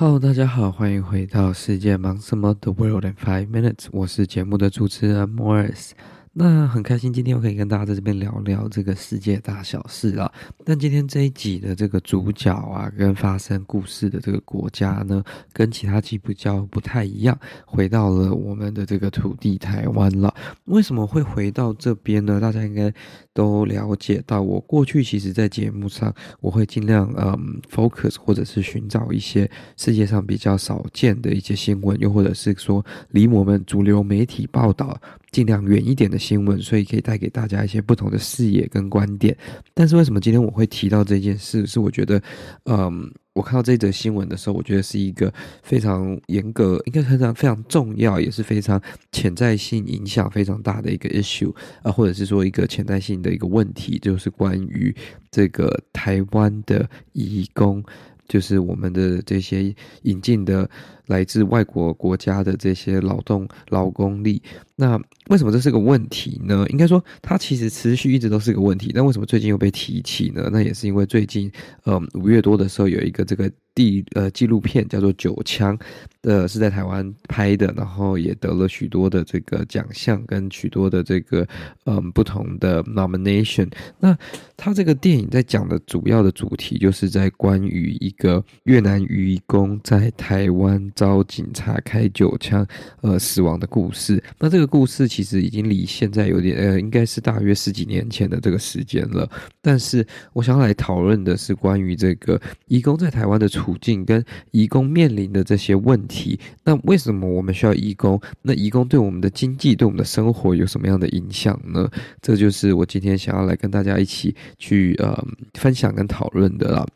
Hello，大家好，欢迎回到世界忙什么？The World in Five Minutes，我是节目的主持人 Morris。那很开心，今天我可以跟大家在这边聊聊这个世界大小事了。但今天这一集的这个主角啊，跟发生故事的这个国家呢，跟其他几部较不太一样，回到了我们的这个土地台湾了。为什么会回到这边呢？大家应该都了解到，我过去其实在节目上，我会尽量嗯 focus 或者是寻找一些世界上比较少见的一些新闻，又或者是说离我们主流媒体报道尽量远一点的新闻，所以可以带给大家一些不同的视野跟观点。但是为什么今天我会提到这件事？是我觉得，嗯，我看到这则新闻的时候，我觉得是一个非常严格，应该非常非常重要，也是非常潜在性影响非常大的一个 issue 啊，或者是说一个潜在性的一个问题，就是关于这个台湾的移工，就是我们的这些引进的。来自外国国家的这些劳动劳工力，那为什么这是个问题呢？应该说，它其实持续一直都是个问题，但为什么最近又被提起呢？那也是因为最近，呃，五月多的时候有一个这个地呃纪录片叫做《九枪》的，是在台湾拍的，然后也得了许多的这个奖项跟许多的这个嗯、呃、不同的 nomination。那他这个电影在讲的主要的主题，就是在关于一个越南移工在台湾。遭警察开九枪，呃，死亡的故事。那这个故事其实已经离现在有点，呃，应该是大约十几年前的这个时间了。但是，我想要来讨论的是关于这个移工在台湾的处境，跟移工面临的这些问题。那为什么我们需要移工？那移工对我们的经济、对我们的生活有什么样的影响呢？这就是我今天想要来跟大家一起去呃分享跟讨论的了。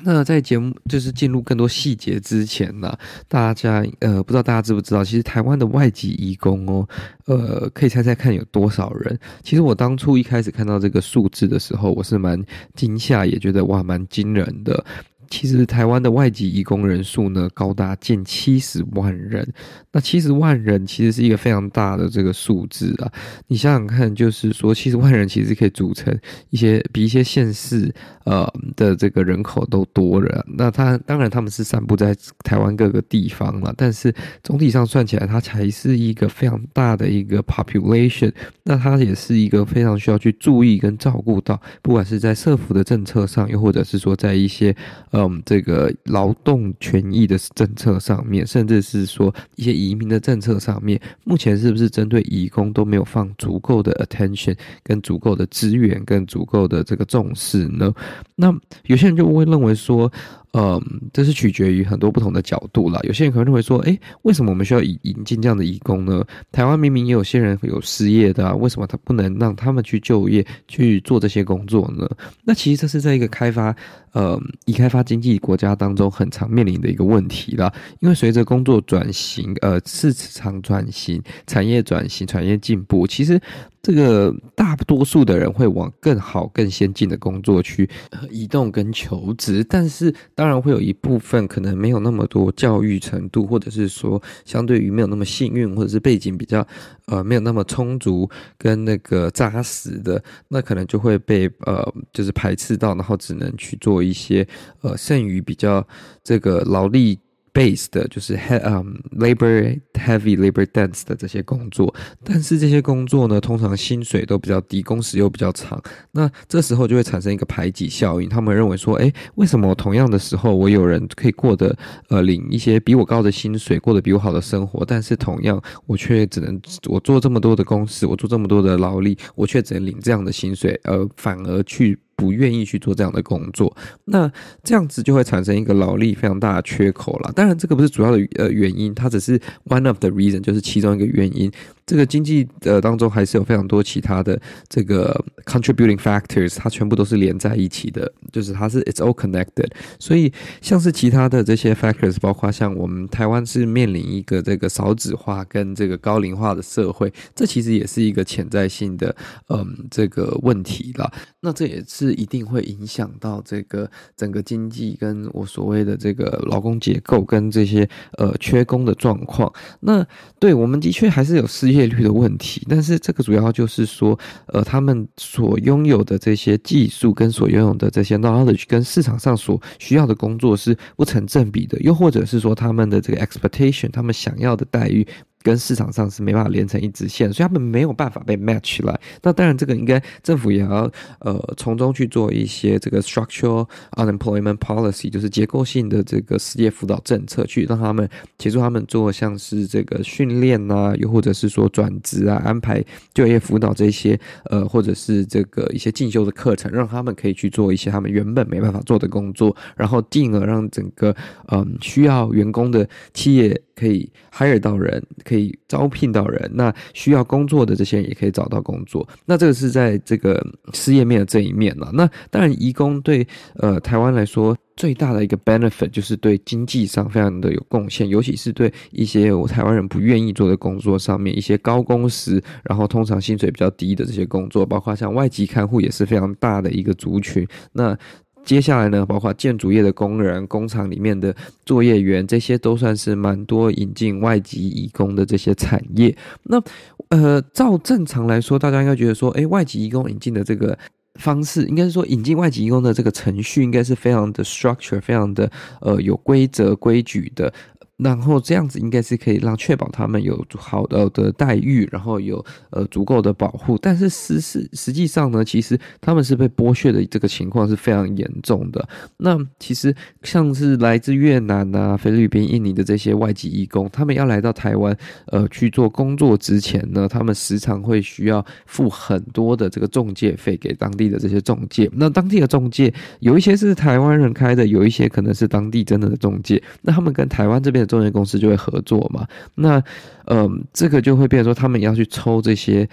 那在节目就是进入更多细节之前呢，大家呃不知道大家知不知道，其实台湾的外籍移工哦，呃可以猜猜看有多少人？其实我当初一开始看到这个数字的时候，我是蛮惊吓，也觉得哇蛮惊人的。其实台湾的外籍移工人数呢，高达近七十万人。那七十万人其实是一个非常大的这个数字啊！你想想看，就是说七十万人其实可以组成一些比一些县市呃的这个人口都多了。那他当然他们是散布在台湾各个地方了，但是总体上算起来，它才是一个非常大的一个 population。那它也是一个非常需要去注意跟照顾到，不管是在社福的政策上，又或者是说在一些呃。嗯，这个劳动权益的政策上面，甚至是说一些移民的政策上面，目前是不是针对移工都没有放足够的 attention，跟足够的资源，跟足够的这个重视呢？那有些人就会认为说。嗯，这是取决于很多不同的角度啦。有些人可能认为说，诶，为什么我们需要引引进这样的移工呢？台湾明明也有些人有失业的啊，为什么他不能让他们去就业去做这些工作呢？那其实这是在一个开发，呃，已开发经济国家当中很常面临的一个问题啦。因为随着工作转型，呃，市场转型、产业转型、产业进步，其实。这个大多数的人会往更好、更先进的工作去移动跟求职，但是当然会有一部分可能没有那么多教育程度，或者是说相对于没有那么幸运，或者是背景比较呃没有那么充足跟那个扎实的，那可能就会被呃就是排斥到，然后只能去做一些呃剩余比较这个劳力。Base 的就是 he 嗯 labor heavy labor dense 的这些工作，但是这些工作呢，通常薪水都比较低，工时又比较长，那这时候就会产生一个排挤效应。他们认为说，诶，为什么同样的时候，我有人可以过得呃领一些比我高的薪水，过得比我好的生活，但是同样我却只能我做这么多的工时，我做这么多的劳力，我却只能领这样的薪水，而反而去。不愿意去做这样的工作，那这样子就会产生一个劳力非常大的缺口了。当然，这个不是主要的呃原因，它只是 one of the reason，就是其中一个原因。这个经济呃当中还是有非常多其他的这个 contributing factors，它全部都是连在一起的，就是它是 it's all connected。所以像是其他的这些 factors，包括像我们台湾是面临一个这个少子化跟这个高龄化的社会，这其实也是一个潜在性的嗯这个问题啦。那这也是一定会影响到这个整个经济跟我所谓的这个劳工结构跟这些呃缺工的状况。那对我们的确还是有失。业率的问题。但是这个主要就是说，呃，他们所拥有的这些技术跟所拥有的这些 knowledge 跟市场上所需要的工作是不成正比的，又或者是说他们的这个 expectation，他们想要的待遇。跟市场上是没办法连成一直线，所以他们没有办法被 match 起来。那当然，这个应该政府也要呃从中去做一些这个 structural unemployment policy，就是结构性的这个失业辅导政策，去让他们协助他们做像是这个训练啊，又或者是说转职啊，安排就业辅导这些呃，或者是这个一些进修的课程，让他们可以去做一些他们原本没办法做的工作，然后进而让整个嗯、需要员工的企业。可以 hire 到人，可以招聘到人，那需要工作的这些人也可以找到工作。那这个是在这个失业面的这一面了。那当然，移工对呃台湾来说最大的一个 benefit 就是对经济上非常的有贡献，尤其是对一些我台湾人不愿意做的工作上面，一些高工时，然后通常薪水比较低的这些工作，包括像外籍看护也是非常大的一个族群。那接下来呢，包括建筑业的工人、工厂里面的作业员，这些都算是蛮多引进外籍移工的这些产业。那呃，照正常来说，大家应该觉得说，哎，外籍移工引进的这个方式，应该是说引进外籍移工的这个程序，应该是非常的 structure，非常的呃有规则规矩的。然后这样子应该是可以让确保他们有好的的待遇，然后有呃足够的保护。但是实实实际上呢，其实他们是被剥削的这个情况是非常严重的。那其实像是来自越南啊、菲律宾、印尼的这些外籍义工，他们要来到台湾呃去做工作之前呢，他们时常会需要付很多的这个中介费给当地的这些中介。那当地的中介有一些是台湾人开的，有一些可能是当地真的的中介。那他们跟台湾这边的中介公司就会合作嘛，那，嗯、这个就会变成说他们要去抽这些，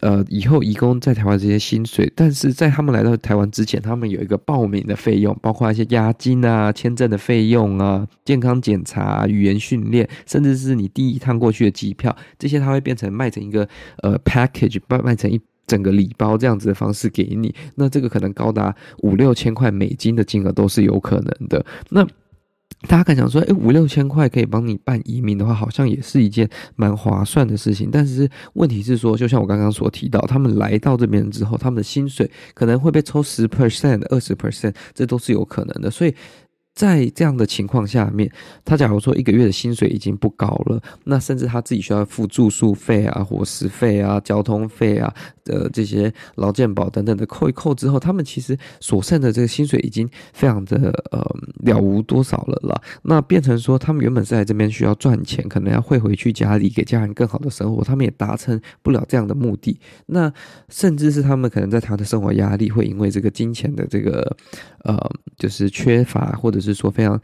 呃，以后移工在台湾这些薪水，但是在他们来到台湾之前，他们有一个报名的费用，包括一些押金啊、签证的费用啊、健康检查、语言训练，甚至是你第一趟过去的机票，这些他会变成卖成一个呃 package，卖卖成一整个礼包这样子的方式给你，那这个可能高达五六千块美金的金额都是有可能的，那。大家可能想说，哎，五六千块可以帮你办移民的话，好像也是一件蛮划算的事情。但是问题是说，就像我刚刚所提到，他们来到这边之后，他们的薪水可能会被抽十 percent、二十 percent，这都是有可能的。所以。在这样的情况下面，他假如说一个月的薪水已经不高了，那甚至他自己需要付住宿费啊、伙食费啊、交通费啊的这些劳健保等等的扣一扣之后，他们其实所剩的这个薪水已经非常的呃了无多少了啦。那变成说，他们原本是在这边需要赚钱，可能要汇回去家里给家人更好的生活，他们也达成不了这样的目的。那甚至是他们可能在他的生活压力会因为这个金钱的这个呃就是缺乏或者。是说非常。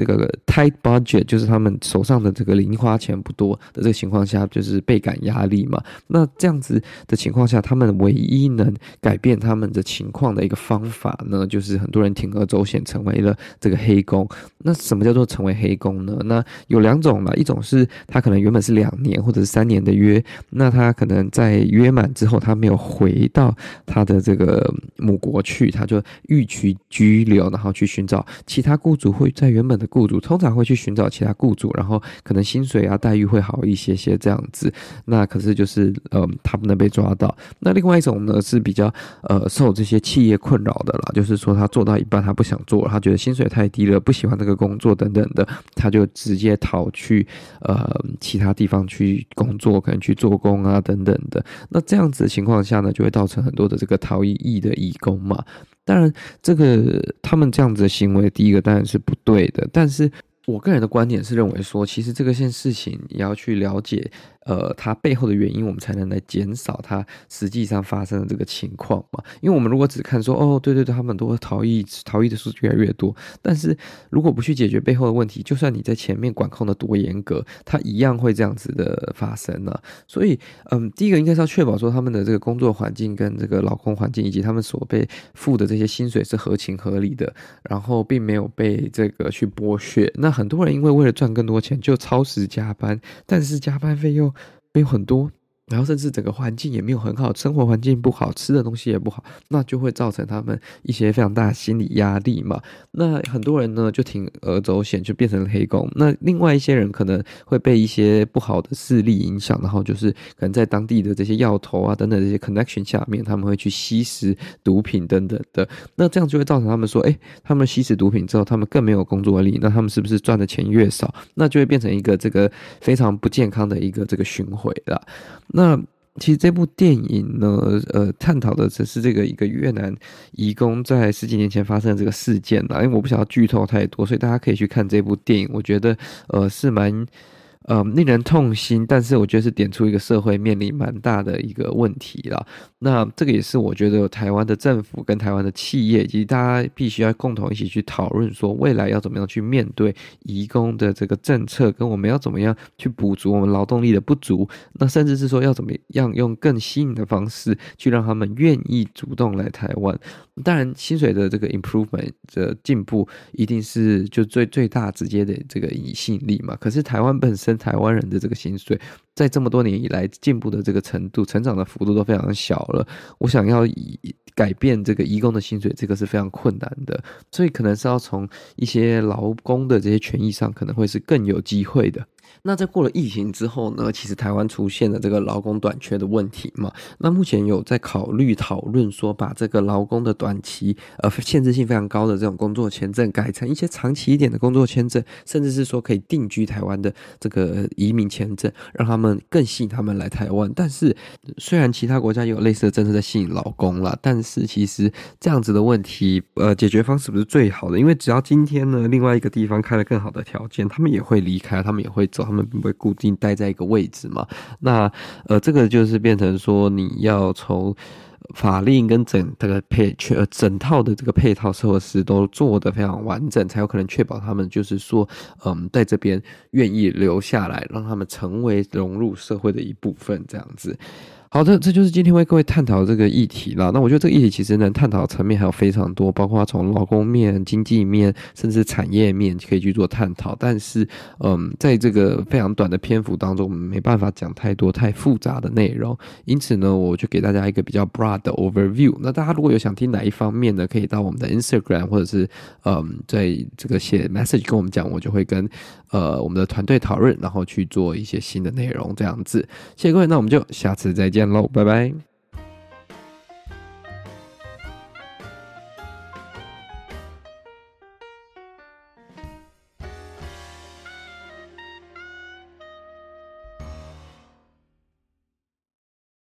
这个 tight budget 就是他们手上的这个零花钱不多的这个情况下，就是倍感压力嘛。那这样子的情况下，他们唯一能改变他们的情况的一个方法呢，就是很多人铤而走险，成为了这个黑工。那什么叫做成为黑工呢？那有两种嘛，一种是他可能原本是两年或者是三年的约，那他可能在约满之后，他没有回到他的这个母国去，他就逾期居留，然后去寻找其他雇主会在原本的。雇主通常会去寻找其他雇主，然后可能薪水啊待遇会好一些些这样子。那可是就是呃，他不能被抓到。那另外一种呢是比较呃受这些企业困扰的啦，就是说他做到一半他不想做了，他觉得薪水太低了，不喜欢这个工作等等的，他就直接逃去呃其他地方去工作，可能去做工啊等等的。那这样子的情况下呢，就会造成很多的这个逃逸役的义工嘛。当然，这个他们这样子的行为，第一个当然是不对的，但是我个人的观点是认为说，其实这个件事情你要去了解。呃，它背后的原因，我们才能来减少它实际上发生的这个情况嘛。因为我们如果只看说，哦，对对对，他们都逃逸，逃逸的数越来越多。但是如果不去解决背后的问题，就算你在前面管控的多严格，它一样会这样子的发生呢、啊。所以，嗯，第一个应该是要确保说他们的这个工作环境跟这个劳工环境以及他们所被付的这些薪水是合情合理的，然后并没有被这个去剥削。那很多人因为为了赚更多钱就超时加班，但是加班费又。没有很多，然后甚至整个环境也没有很好，生活环境不好，吃的东西也不好，那就会造成他们一些非常大的心理压力嘛。那很多人呢就铤而走险，就变成了黑工。那另外一些人可能会被一些不好的势力影响，然后就是可能在当地的这些药头啊等等这些 connection 下面，他们会去吸食毒品等等的。那这样就会造成他们说，哎，他们吸食毒品之后，他们更没有工作力，那他们是不是赚的钱越少，那就会变成一个这个非常不健康的一个这个循环了。那那其实这部电影呢，呃，探讨的只是这个一个越南移工在十几年前发生的这个事件啦。因为我不想要剧透太多，所以大家可以去看这部电影。我觉得，呃，是蛮。呃，令人痛心，但是我觉得是点出一个社会面临蛮大的一个问题啦。那这个也是我觉得台湾的政府跟台湾的企业以及大家必须要共同一起去讨论，说未来要怎么样去面对移工的这个政策，跟我们要怎么样去补足我们劳动力的不足。那甚至是说要怎么样用更吸引的方式去让他们愿意主动来台湾。当然，薪水的这个 improvement 的进步一定是就最最大直接的这个吸引力嘛。可是台湾本身。台湾人的这个薪水，在这么多年以来进步的这个程度、成长的幅度都非常小了。我想要以改变这个移工的薪水，这个是非常困难的。所以可能是要从一些劳工的这些权益上，可能会是更有机会的。那在过了疫情之后呢，其实台湾出现了这个劳工短缺的问题嘛。那目前有在考虑讨论说，把这个劳工的短期呃限制性非常高的这种工作签证，改成一些长期一点的工作签证，甚至是说可以定居台湾的这个移民签证，让他们更吸引他们来台湾。但是虽然其他国家有类似的政策在吸引劳工啦，但是其实这样子的问题，呃，解决方式不是最好的，因为只要今天呢，另外一个地方开了更好的条件，他们也会离开，他们也会走。他们不会固定待在一个位置嘛？那呃，这个就是变成说，你要从法令跟整这个配全整套的这个配套措施都做得非常完整，才有可能确保他们就是说，嗯，在这边愿意留下来，让他们成为融入社会的一部分，这样子。好的，这就是今天为各位探讨这个议题啦。那我觉得这个议题其实能探讨层面还有非常多，包括从劳工面、经济面，甚至产业面可以去做探讨。但是，嗯，在这个非常短的篇幅当中，我们没办法讲太多太复杂的内容。因此呢，我就给大家一个比较 broad 的 overview。那大家如果有想听哪一方面呢，可以到我们的 Instagram 或者是嗯，在这个写 message 跟我们讲，我就会跟呃我们的团队讨论，然后去做一些新的内容这样子。谢谢各位，那我们就下次再见。见喽，拜拜。